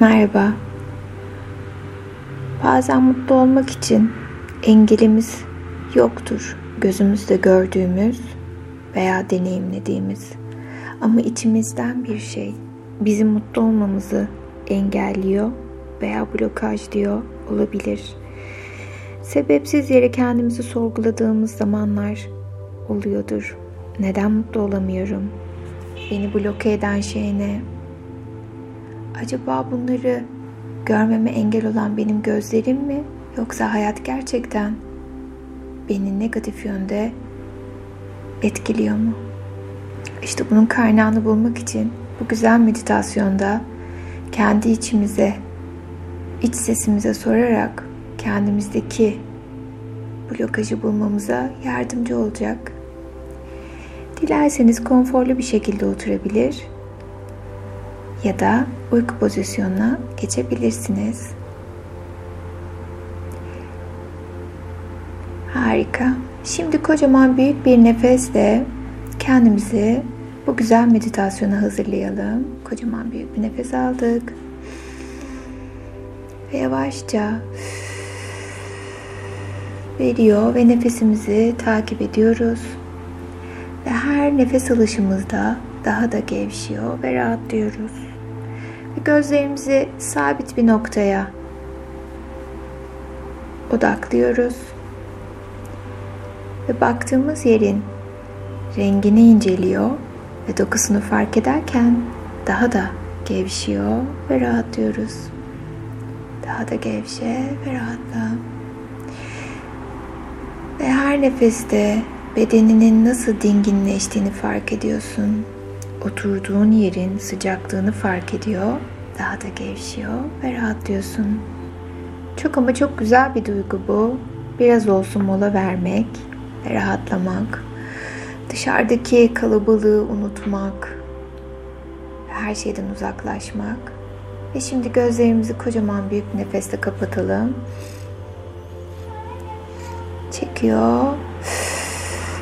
Merhaba. Bazen mutlu olmak için engelimiz yoktur. Gözümüzde gördüğümüz veya deneyimlediğimiz. Ama içimizden bir şey bizim mutlu olmamızı engelliyor veya blokajlıyor olabilir. Sebepsiz yere kendimizi sorguladığımız zamanlar oluyordur. Neden mutlu olamıyorum? Beni bloke eden şey ne? Acaba bunları görmeme engel olan benim gözlerim mi yoksa hayat gerçekten beni negatif yönde etkiliyor mu? İşte bunun kaynağını bulmak için bu güzel meditasyonda kendi içimize, iç sesimize sorarak kendimizdeki blokajı bulmamıza yardımcı olacak. Dilerseniz konforlu bir şekilde oturabilir ya da uyku pozisyonuna geçebilirsiniz. Harika. Şimdi kocaman büyük bir nefesle kendimizi bu güzel meditasyona hazırlayalım. Kocaman büyük bir nefes aldık. Ve yavaşça veriyor ve nefesimizi takip ediyoruz. Ve her nefes alışımızda daha da gevşiyor ve rahatlıyoruz. Gözlerimizi sabit bir noktaya odaklıyoruz. Ve baktığımız yerin rengini inceliyor ve dokusunu fark ederken daha da gevşiyor ve rahatlıyoruz. Daha da gevşe ve rahatla. Ve her nefeste bedeninin nasıl dinginleştiğini fark ediyorsun. Oturduğun yerin sıcaklığını fark ediyor. Daha da gevşiyor ve rahatlıyorsun. Çok ama çok güzel bir duygu bu. Biraz olsun mola vermek ve rahatlamak. Dışarıdaki kalabalığı unutmak. Her şeyden uzaklaşmak. Ve şimdi gözlerimizi kocaman büyük bir nefeste kapatalım. Çekiyor.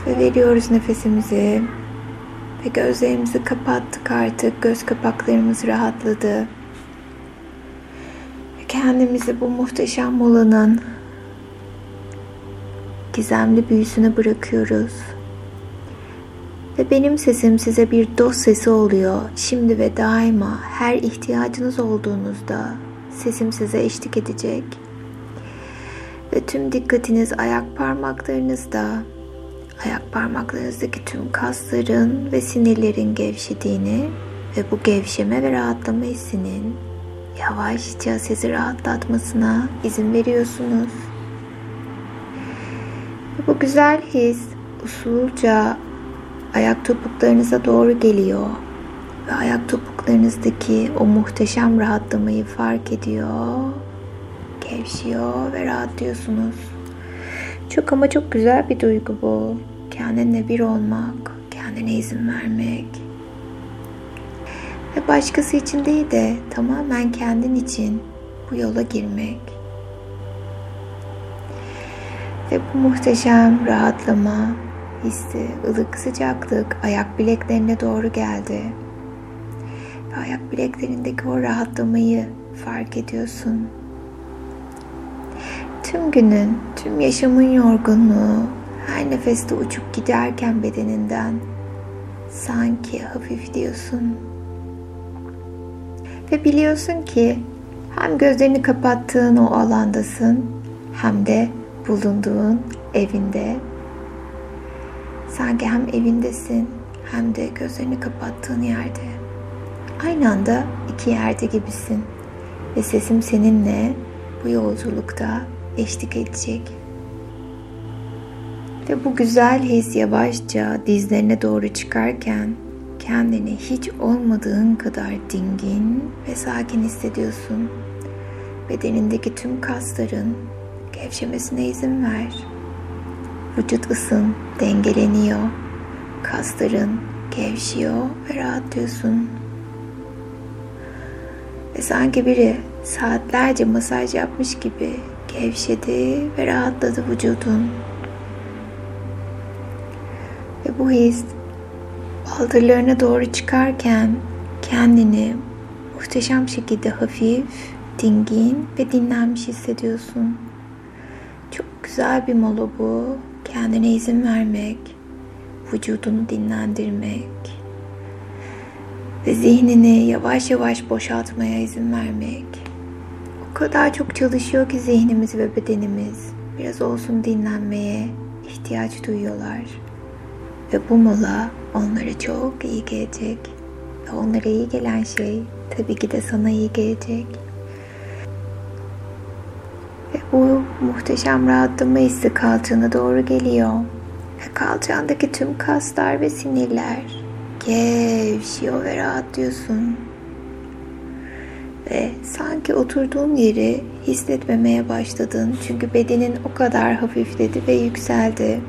Ve veriyoruz nefesimizi. Ve gözlerimizi kapattık artık. Göz kapaklarımız rahatladı. Kendimizi bu muhteşem molanın gizemli büyüsüne bırakıyoruz. Ve benim sesim size bir dost sesi oluyor. Şimdi ve daima her ihtiyacınız olduğunuzda sesim size eşlik edecek. Ve tüm dikkatiniz ayak parmaklarınızda, ayak parmaklarınızdaki tüm kasların ve sinirlerin gevşediğini ve bu gevşeme ve rahatlama hissinin yavaşça sizi rahatlatmasına izin veriyorsunuz. Ve bu güzel his usulca ayak topuklarınıza doğru geliyor ve ayak topuklarınızdaki o muhteşem rahatlamayı fark ediyor. Gevşiyor ve rahatlıyorsunuz. Çok ama çok güzel bir duygu bu. Kendinle bir olmak, kendine izin vermek. Ve başkası için değil de tamamen kendin için bu yola girmek. Ve bu muhteşem rahatlama, hissi, ılık sıcaklık ayak bileklerine doğru geldi. Ve ayak bileklerindeki o rahatlamayı fark ediyorsun. Tüm günün, tüm yaşamın yorgunluğu her nefeste uçup giderken bedeninden sanki hafifliyorsun. Ve biliyorsun ki hem gözlerini kapattığın o alandasın hem de bulunduğun evinde Sanki hem evindesin hem de gözlerini kapattığın yerde. Aynı anda iki yerde gibisin ve sesim seninle bu yolculukta eşlik edecek. Ve bu güzel his yavaşça dizlerine doğru çıkarken kendini hiç olmadığın kadar dingin ve sakin hissediyorsun. Bedenindeki tüm kasların gevşemesine izin ver. Vücut ısın dengeleniyor. Kasların gevşiyor ve rahatlıyorsun. Ve sanki biri saatlerce masaj yapmış gibi gevşedi ve rahatladı vücudun. Ve bu his baldırlarına doğru çıkarken kendini muhteşem şekilde hafif, dingin ve dinlenmiş hissediyorsun. Çok güzel bir mola bu. Kendine izin vermek, vücudunu dinlendirmek ve zihnini yavaş yavaş boşaltmaya izin vermek. O kadar çok çalışıyor ki zihnimiz ve bedenimiz biraz olsun dinlenmeye ihtiyaç duyuyorlar. Ve bu mola onlara çok iyi gelecek. Ve onlara iyi gelen şey tabii ki de sana iyi gelecek. Ve bu muhteşem rahatlama hissi kalçana doğru geliyor. Ve kalçandaki tüm kaslar ve sinirler gevşiyor ve rahatlıyorsun. Ve sanki oturduğun yeri hissetmemeye başladın. Çünkü bedenin o kadar hafifledi ve yükseldi.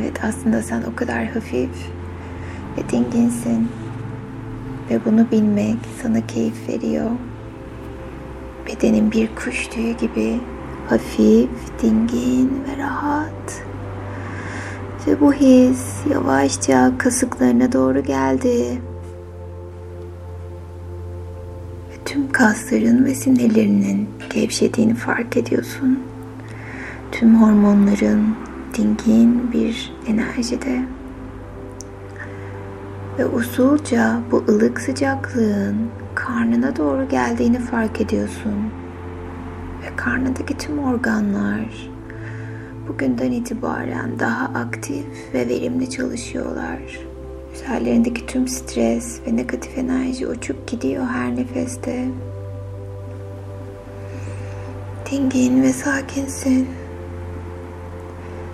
Evet aslında sen o kadar hafif ve dinginsin. Ve bunu bilmek sana keyif veriyor. Bedenin bir kuş tüyü gibi hafif, dingin ve rahat. Ve bu his yavaşça kasıklarına doğru geldi. Ve tüm kasların ve sinirlerinin gevşediğini fark ediyorsun. Tüm hormonların dingin bir enerjide. Ve usulca bu ılık sıcaklığın karnına doğru geldiğini fark ediyorsun. Ve karnındaki tüm organlar bugünden itibaren daha aktif ve verimli çalışıyorlar. Üzerlerindeki tüm stres ve negatif enerji uçup gidiyor her nefeste. Dingin ve sakinsin.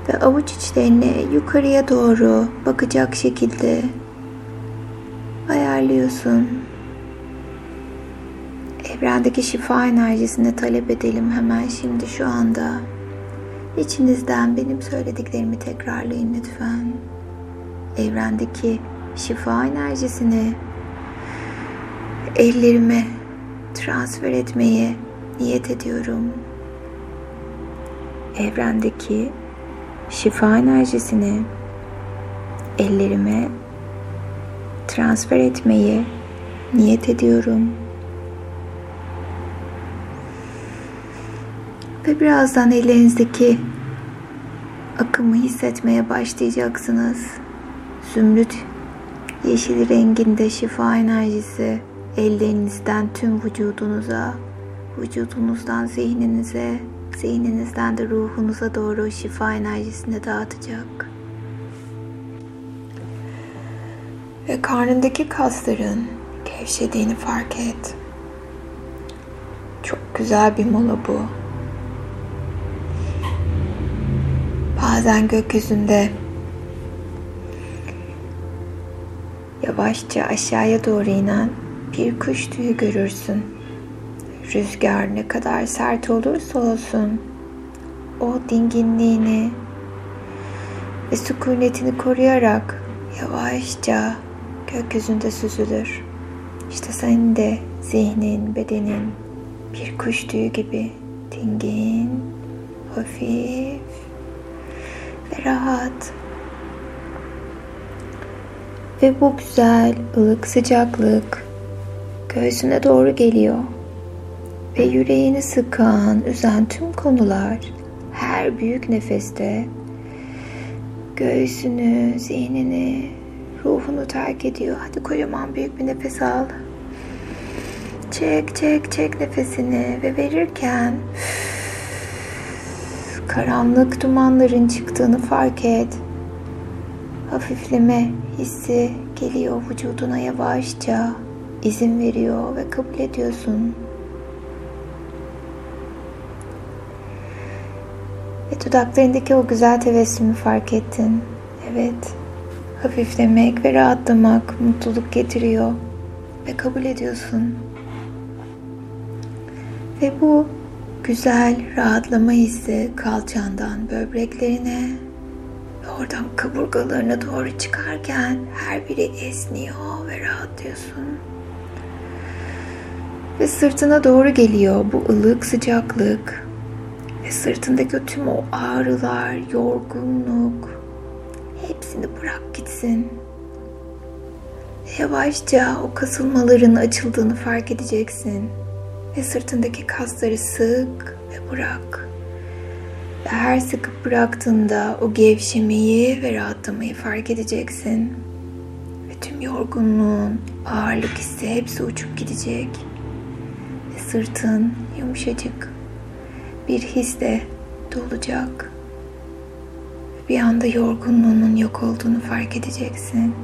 Ve avuç içlerini yukarıya doğru bakacak şekilde ayarlıyorsun. Evrendeki şifa enerjisini talep edelim hemen şimdi şu anda. İçinizden benim söylediklerimi tekrarlayın lütfen. Evrendeki şifa enerjisini ellerime transfer etmeye niyet ediyorum. Evrendeki şifa enerjisini ellerime transfer etmeye niyet ediyorum. Ve birazdan ellerinizdeki akımı hissetmeye başlayacaksınız. Zümrüt yeşil renginde şifa enerjisi ellerinizden tüm vücudunuza, vücudunuzdan zihninize, zihninizden de ruhunuza doğru şifa enerjisini dağıtacak. Ve karnındaki kasların gevşediğini fark et. Çok güzel bir mola bu. Bazen gökyüzünde yavaşça aşağıya doğru inen bir kuş tüyü görürsün. Rüzgar ne kadar sert olursa olsun o dinginliğini ve sükunetini koruyarak yavaşça gökyüzünde süzülür. İşte senin de zihnin, bedenin bir kuş tüyü gibi dingin, hafif ve rahat. Ve bu güzel ılık sıcaklık göğsüne doğru geliyor. Ve yüreğini sıkan, üzen tüm konular her büyük nefeste göğsünü, zihnini, ruhunu terk ediyor. Hadi kocaman büyük bir nefes al. Çek, çek, çek nefesini ve verirken karanlık dumanların çıktığını fark et. Hafifleme hissi geliyor vücuduna yavaşça. izin veriyor ve kabul ediyorsun. Ve dudaklarındaki o güzel tebessümü fark ettin. Evet, hafiflemek ve rahatlamak mutluluk getiriyor ve kabul ediyorsun. Ve bu güzel rahatlama hissi kalçandan böbreklerine ve oradan kaburgalarına doğru çıkarken her biri esniyor ve rahatlıyorsun. Ve sırtına doğru geliyor bu ılık sıcaklık ve sırtındaki tüm o ağrılar, yorgunluk hepsini bırak gitsin. Yavaşça o kasılmaların açıldığını fark edeceksin. Ve sırtındaki kasları sık ve bırak. Ve her sıkıp bıraktığında o gevşemeyi ve rahatlamayı fark edeceksin. Ve tüm yorgunluğun, ağırlık hissi hepsi uçup gidecek. Ve sırtın yumuşacık bir hisle dolacak. Bir anda yorgunluğunun yok olduğunu fark edeceksin.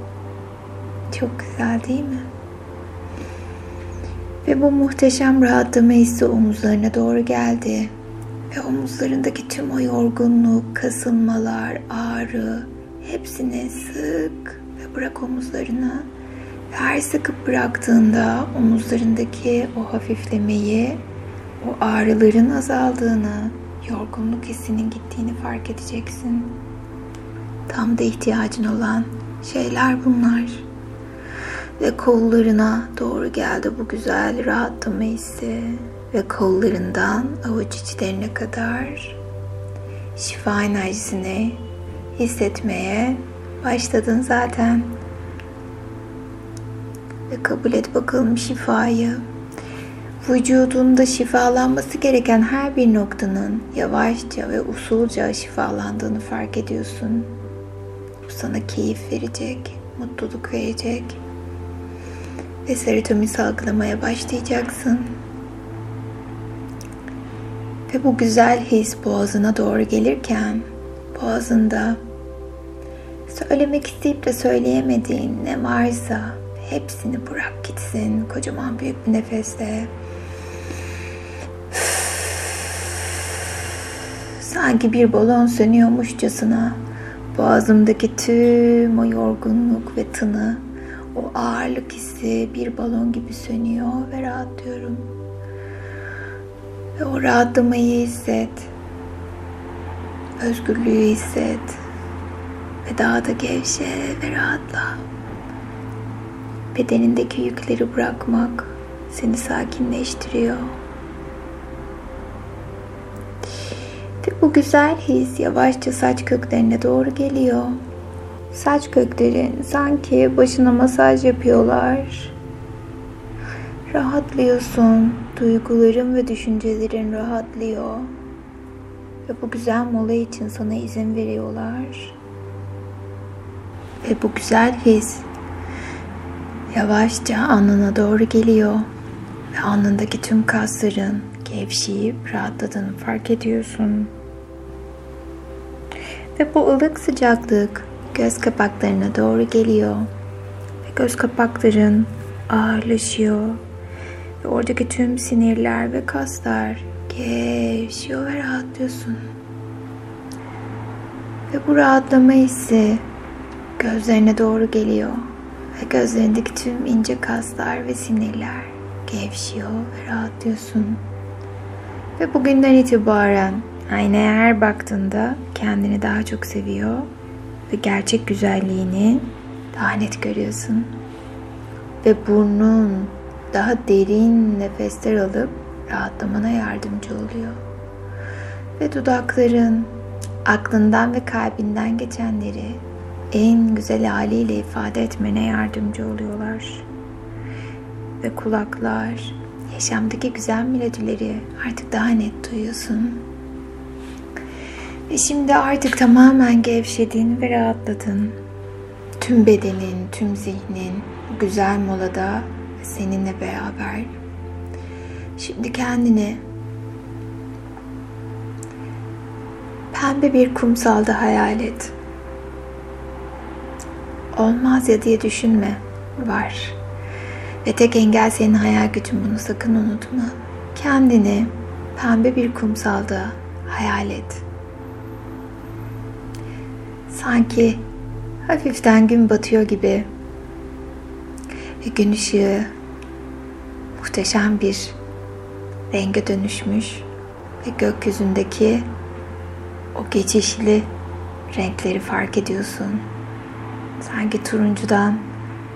Çok güzel değil mi? Ve bu muhteşem rahatlama hissi omuzlarına doğru geldi. Ve omuzlarındaki tüm o yorgunluk, kasılmalar, ağrı hepsini sık ve bırak omuzlarına. Ve her sıkıp bıraktığında omuzlarındaki o hafiflemeyi, o ağrıların azaldığını, yorgunluk hissinin gittiğini fark edeceksin. Tam da ihtiyacın olan şeyler bunlar ve kollarına doğru geldi bu güzel rahatlama hissi ve kollarından avuç içlerine kadar şifa enerjisini hissetmeye başladın zaten. Ve kabul et bakalım şifayı. Vücudunda şifalanması gereken her bir noktanın yavaşça ve usulca şifalandığını fark ediyorsun. Bu sana keyif verecek, mutluluk verecek ve serotonin salgılamaya başlayacaksın. Ve bu güzel his boğazına doğru gelirken boğazında söylemek isteyip de söyleyemediğin ne varsa hepsini bırak gitsin kocaman büyük bir nefesle. Sanki bir balon sönüyormuşçasına boğazımdaki tüm o yorgunluk ve tını o ağırlık hissi bir balon gibi sönüyor ve rahatlıyorum. Ve o rahatlamayı hisset. Özgürlüğü hisset. Ve daha da gevşe ve rahatla. Bedenindeki yükleri bırakmak seni sakinleştiriyor. Bu güzel his yavaşça saç köklerine doğru geliyor. Saç köklerin sanki başına masaj yapıyorlar. Rahatlıyorsun. Duyguların ve düşüncelerin rahatlıyor. Ve bu güzel mola için sana izin veriyorlar. Ve bu güzel his yavaşça alnına doğru geliyor. Ve alnındaki tüm kasların gevşeyip rahatladığını fark ediyorsun. Ve bu ılık sıcaklık göz kapaklarına doğru geliyor. Ve göz kapakların ağırlaşıyor. Ve oradaki tüm sinirler ve kaslar gevşiyor ve rahatlıyorsun. Ve bu rahatlama hissi gözlerine doğru geliyor. Ve gözlerindeki tüm ince kaslar ve sinirler gevşiyor ve rahatlıyorsun. Ve bugünden itibaren aynaya her baktığında kendini daha çok seviyor ve gerçek güzelliğini daha net görüyorsun. Ve burnun daha derin nefesler alıp rahatlamana yardımcı oluyor. Ve dudakların aklından ve kalbinden geçenleri en güzel haliyle ifade etmene yardımcı oluyorlar. Ve kulaklar yaşamdaki güzel melodileri artık daha net duyuyorsun. Ve şimdi artık tamamen gevşedin ve rahatladın. Tüm bedenin, tüm zihnin güzel molada seninle beraber. Şimdi kendini pembe bir kumsalda hayal et. Olmaz ya diye düşünme. Var. Ve tek engel senin hayal gücün bunu sakın unutma. Kendini pembe bir kumsalda hayal et. Sanki hafiften gün batıyor gibi ve gün ışığı muhteşem bir renge dönüşmüş ve gökyüzündeki o geçişli renkleri fark ediyorsun. Sanki turuncudan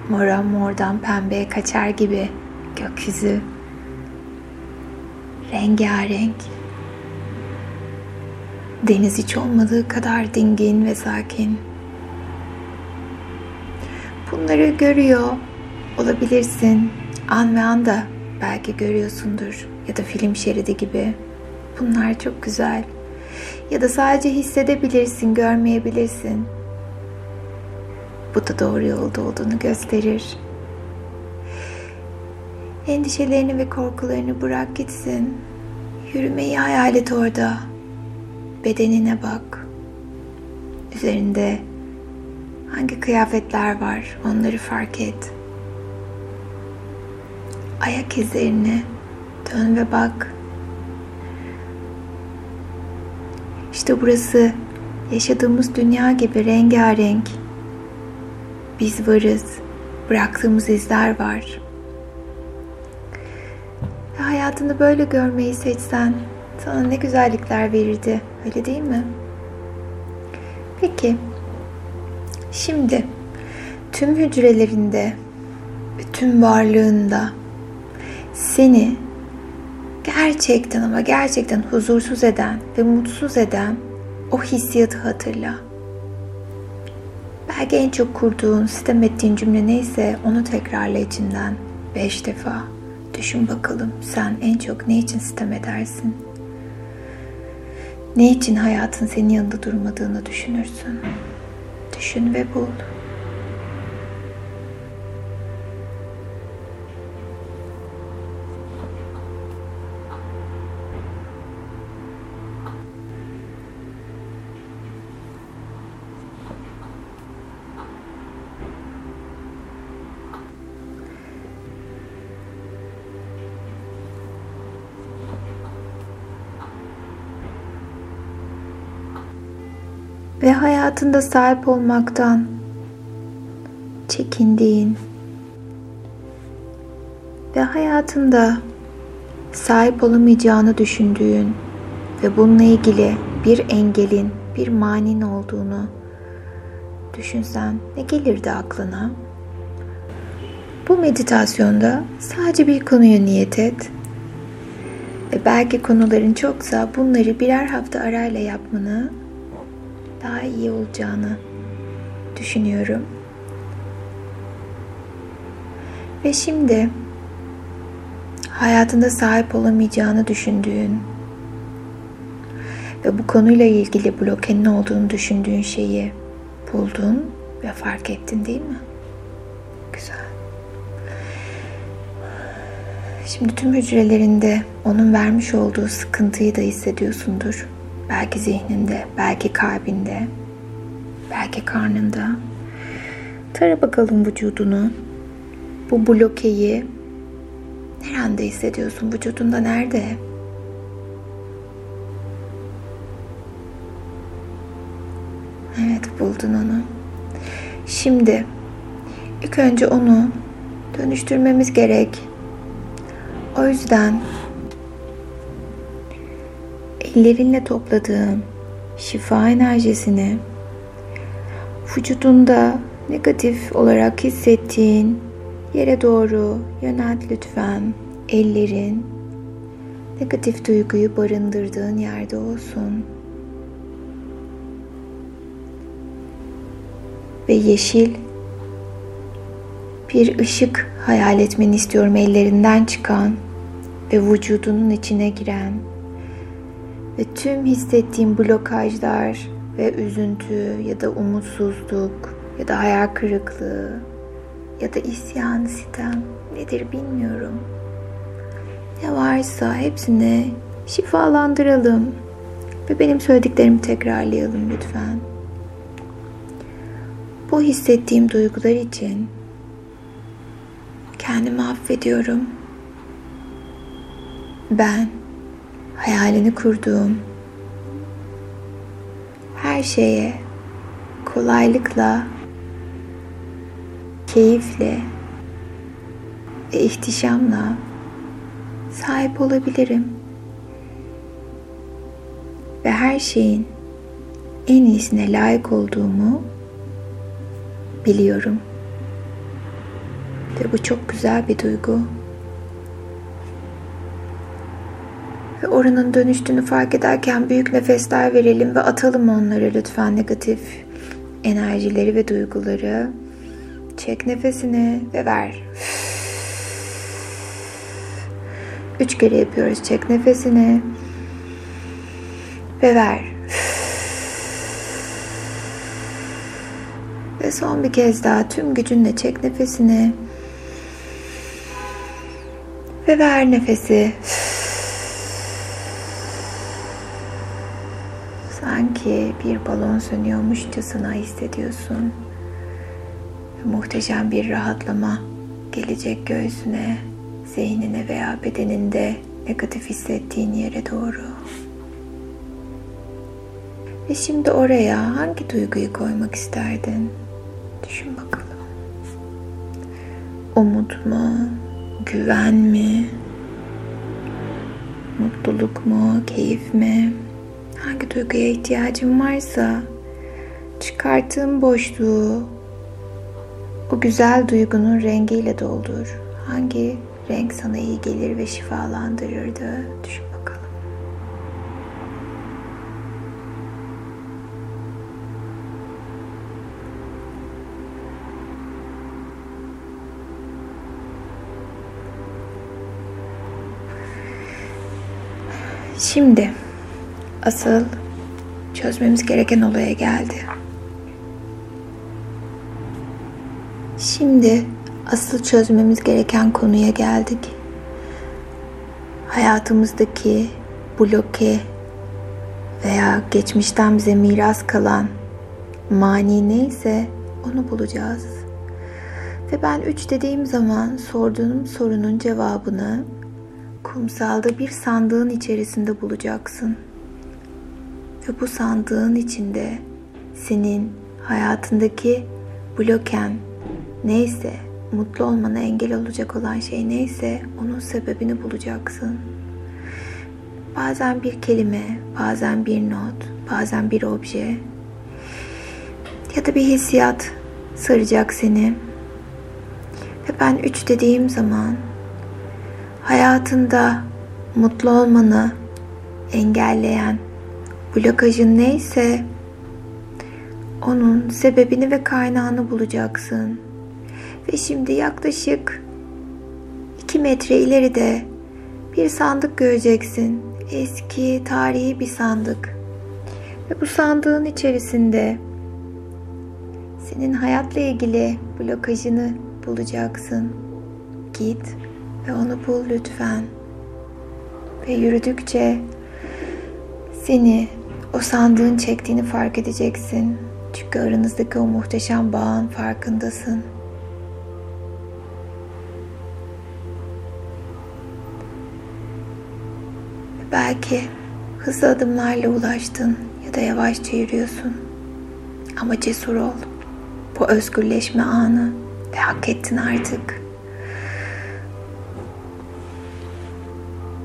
mora, mordan pembeye kaçar gibi gökyüzü rengarenk Deniz hiç olmadığı kadar dingin ve sakin. Bunları görüyor olabilirsin. An ve an da belki görüyorsundur ya da film şeridi gibi. Bunlar çok güzel. Ya da sadece hissedebilirsin, görmeyebilirsin. Bu da doğru yolda olduğunu gösterir. Endişelerini ve korkularını bırak gitsin. Yürümeyi hayal et orada. Bedenine bak. Üzerinde hangi kıyafetler var onları fark et. Ayak izlerine dön ve bak. İşte burası yaşadığımız dünya gibi rengarenk. Biz varız. Bıraktığımız izler var. Ve hayatını böyle görmeyi seçsen sana ne güzellikler verirdi. Öyle değil mi? Peki. Şimdi tüm hücrelerinde ve tüm varlığında seni gerçekten ama gerçekten huzursuz eden ve mutsuz eden o hissiyatı hatırla. Belki en çok kurduğun, sistem ettiğin cümle neyse onu tekrarla içinden beş defa. Düşün bakalım sen en çok ne için sistem edersin? Ne için hayatın senin yanında durmadığını düşünürsün? Düşün ve bul. Ve hayatında sahip olmaktan çekindiğin ve hayatında sahip olamayacağını düşündüğün ve bununla ilgili bir engelin, bir manin olduğunu düşünsen ne gelirdi aklına? Bu meditasyonda sadece bir konuya niyet et ve belki konuların çoksa bunları birer hafta arayla yapmanı daha iyi olacağını düşünüyorum. Ve şimdi hayatında sahip olamayacağını düşündüğün ve bu konuyla ilgili blokenin olduğunu düşündüğün şeyi buldun ve fark ettin değil mi? Güzel. Şimdi tüm hücrelerinde onun vermiş olduğu sıkıntıyı da hissediyorsundur. Belki zihninde, belki kalbinde, belki karnında. Tara bakalım vücudunu. Bu blokeyi nerede hissediyorsun? Vücudunda nerede? Evet buldun onu. Şimdi ilk önce onu dönüştürmemiz gerek. O yüzden ellerinle topladığın şifa enerjisini vücudunda negatif olarak hissettiğin yere doğru yönelt lütfen. Ellerin negatif duyguyu barındırdığın yerde olsun. Ve yeşil bir ışık hayal etmeni istiyorum ellerinden çıkan ve vücudunun içine giren ve tüm hissettiğim blokajlar ve üzüntü ya da umutsuzluk ya da hayal kırıklığı ya da isyan, sitem nedir bilmiyorum. Ne varsa hepsini şifalandıralım ve benim söylediklerimi tekrarlayalım lütfen. Bu hissettiğim duygular için kendimi affediyorum. Ben hayalini kurduğum her şeye kolaylıkla, keyifle ve ihtişamla sahip olabilirim. Ve her şeyin en iyisine layık olduğumu biliyorum. Ve bu çok güzel bir duygu. Ve oranın dönüştüğünü fark ederken büyük nefesler verelim ve atalım onları lütfen negatif enerjileri ve duyguları. Çek nefesini ve ver. Üç kere yapıyoruz. Çek nefesini ve ver. Ve son bir kez daha tüm gücünle çek nefesini ve ver nefesi. Sanki bir balon sönüyormuşçasına hissediyorsun. Muhteşem bir rahatlama gelecek göğsüne, zihnine veya bedeninde negatif hissettiğin yere doğru. Ve şimdi oraya hangi duyguyu koymak isterdin? Düşün bakalım. Umut mu? Güven mi? Mutluluk mu? Keyif mi? Hangi duyguya ihtiyacın varsa çıkarttığın boşluğu o güzel duygunun rengiyle doldur. Hangi renk sana iyi gelir ve şifalandırırdı? Düşün bakalım. Şimdi asıl çözmemiz gereken olaya geldi. Şimdi asıl çözmemiz gereken konuya geldik. Hayatımızdaki bloke veya geçmişten bize miras kalan mani neyse onu bulacağız. Ve ben üç dediğim zaman sorduğum sorunun cevabını kumsalda bir sandığın içerisinde bulacaksın. Ve bu sandığın içinde senin hayatındaki bloken neyse, mutlu olmana engel olacak olan şey neyse onun sebebini bulacaksın. Bazen bir kelime, bazen bir not, bazen bir obje ya da bir hissiyat saracak seni. Ve ben üç dediğim zaman hayatında mutlu olmanı engelleyen blokajın neyse onun sebebini ve kaynağını bulacaksın. Ve şimdi yaklaşık 2 metre ileride bir sandık göreceksin. Eski, tarihi bir sandık. Ve bu sandığın içerisinde senin hayatla ilgili blokajını bulacaksın. Git ve onu bul lütfen. Ve yürüdükçe seni o sandığın çektiğini fark edeceksin. Çünkü aranızdaki o muhteşem bağın farkındasın. Belki hızlı adımlarla ulaştın ya da yavaşça yürüyorsun. Ama cesur ol. Bu özgürleşme anı ve hak ettin artık.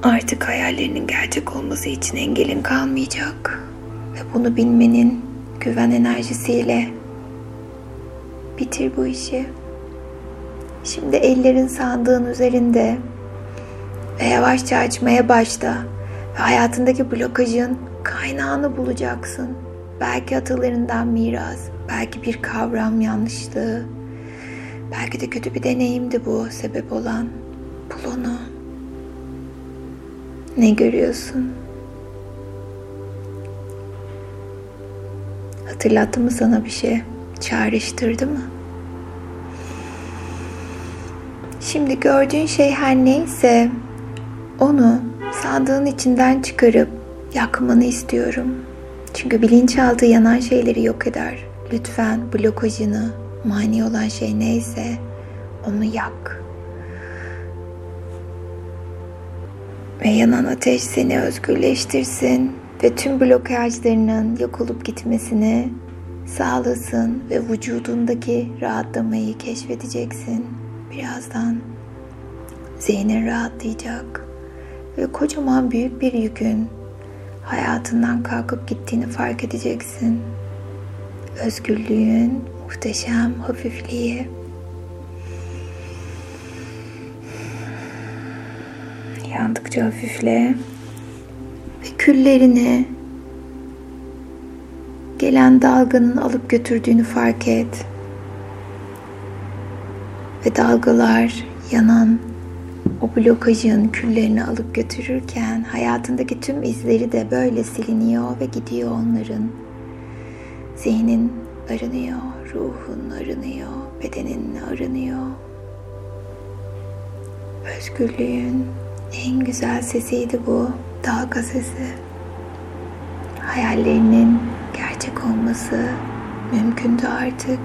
Artık hayallerinin gerçek olması için engelin kalmayacak. Ve bunu bilmenin güven enerjisiyle bitir bu işi. Şimdi ellerin sandığın üzerinde ve yavaşça açmaya başla ve hayatındaki blokajın kaynağını bulacaksın. Belki atalarından miras, belki bir kavram yanlışlığı, belki de kötü bir deneyimdi bu sebep olan. Bul onu. Ne görüyorsun? Hatırlattı mı sana bir şey? Çağrıştırdı mı? Şimdi gördüğün şey her neyse onu sandığın içinden çıkarıp yakmanı istiyorum. Çünkü bilinçaltı yanan şeyleri yok eder. Lütfen blokajını, mani olan şey neyse onu yak. Ve yanan ateş seni özgürleştirsin ve tüm blokajlarının yok olup gitmesini sağlasın ve vücudundaki rahatlamayı keşfedeceksin. Birazdan zihnin rahatlayacak ve kocaman büyük bir yükün hayatından kalkıp gittiğini fark edeceksin. Özgürlüğün muhteşem hafifliği. Yandıkça hafifle küllerini gelen dalganın alıp götürdüğünü fark et. Ve dalgalar yanan o blokajın küllerini alıp götürürken hayatındaki tüm izleri de böyle siliniyor ve gidiyor onların. Zihnin arınıyor, ruhun arınıyor, bedenin arınıyor. Özgürlüğün en güzel sesiydi bu, dalga sesi. Hayallerinin gerçek olması mümkündü artık.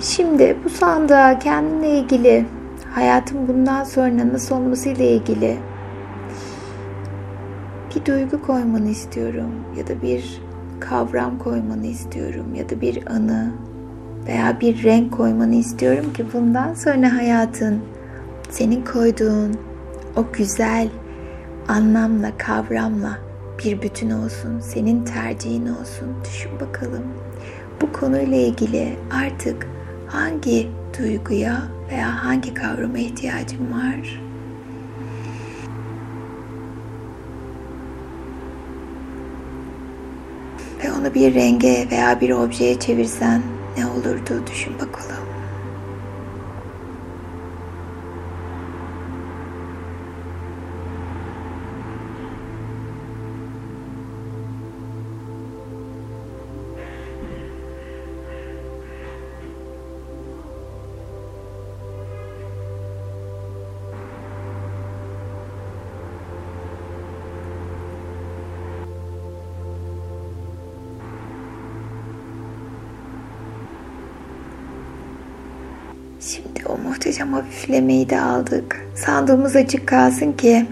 Şimdi bu sandığa kendinle ilgili, hayatın bundan sonra nasıl olması ile ilgili bir duygu koymanı istiyorum ya da bir kavram koymanı istiyorum ya da bir anı veya bir renk koymanı istiyorum ki bundan sonra hayatın senin koyduğun o güzel anlamla, kavramla bir bütün olsun, senin tercihin olsun. Düşün bakalım. Bu konuyla ilgili artık hangi duyguya veya hangi kavrama ihtiyacın var? Ve onu bir renge veya bir objeye çevirsen ne olurdu düşün bakalım. Şimdi o muhteşem hafiflemeyi de aldık. Sandığımız açık kalsın ki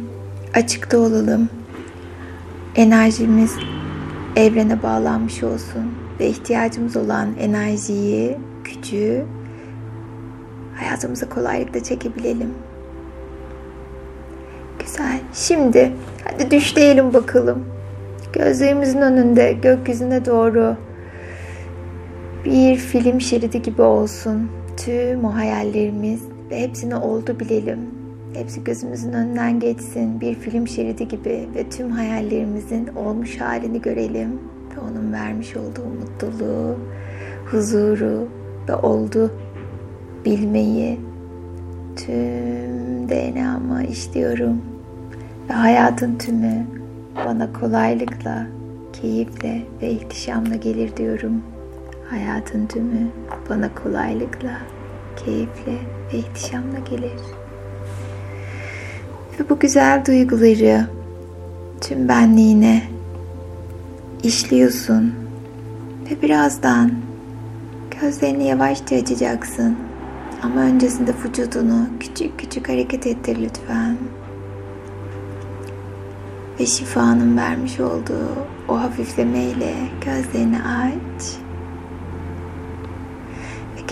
açıkta olalım. Enerjimiz evrene bağlanmış olsun ve ihtiyacımız olan enerjiyi, gücü hayatımıza kolaylıkla çekebilelim. Güzel. Şimdi hadi düşleyelim bakalım. Gözlerimizin önünde gökyüzüne doğru bir film şeridi gibi olsun tüm o hayallerimiz ve hepsini oldu bilelim. Hepsi gözümüzün önünden geçsin bir film şeridi gibi ve tüm hayallerimizin olmuş halini görelim ve onun vermiş olduğu mutluluğu, huzuru ve oldu bilmeyi tüm DNA'ma işliyorum ve hayatın tümü bana kolaylıkla, keyifle ve ihtişamla gelir diyorum. Hayatın tümü bana kolaylıkla, keyifle ve ihtişamla gelir. Ve bu güzel duyguları tüm benliğine işliyorsun. Ve birazdan gözlerini yavaşça açacaksın. Ama öncesinde vücudunu küçük küçük hareket ettir lütfen. Ve şifanın vermiş olduğu o hafiflemeyle gözlerini aç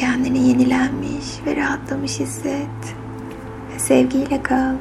kendini yenilenmiş ve rahatlamış hisset. Ve sevgiyle kal.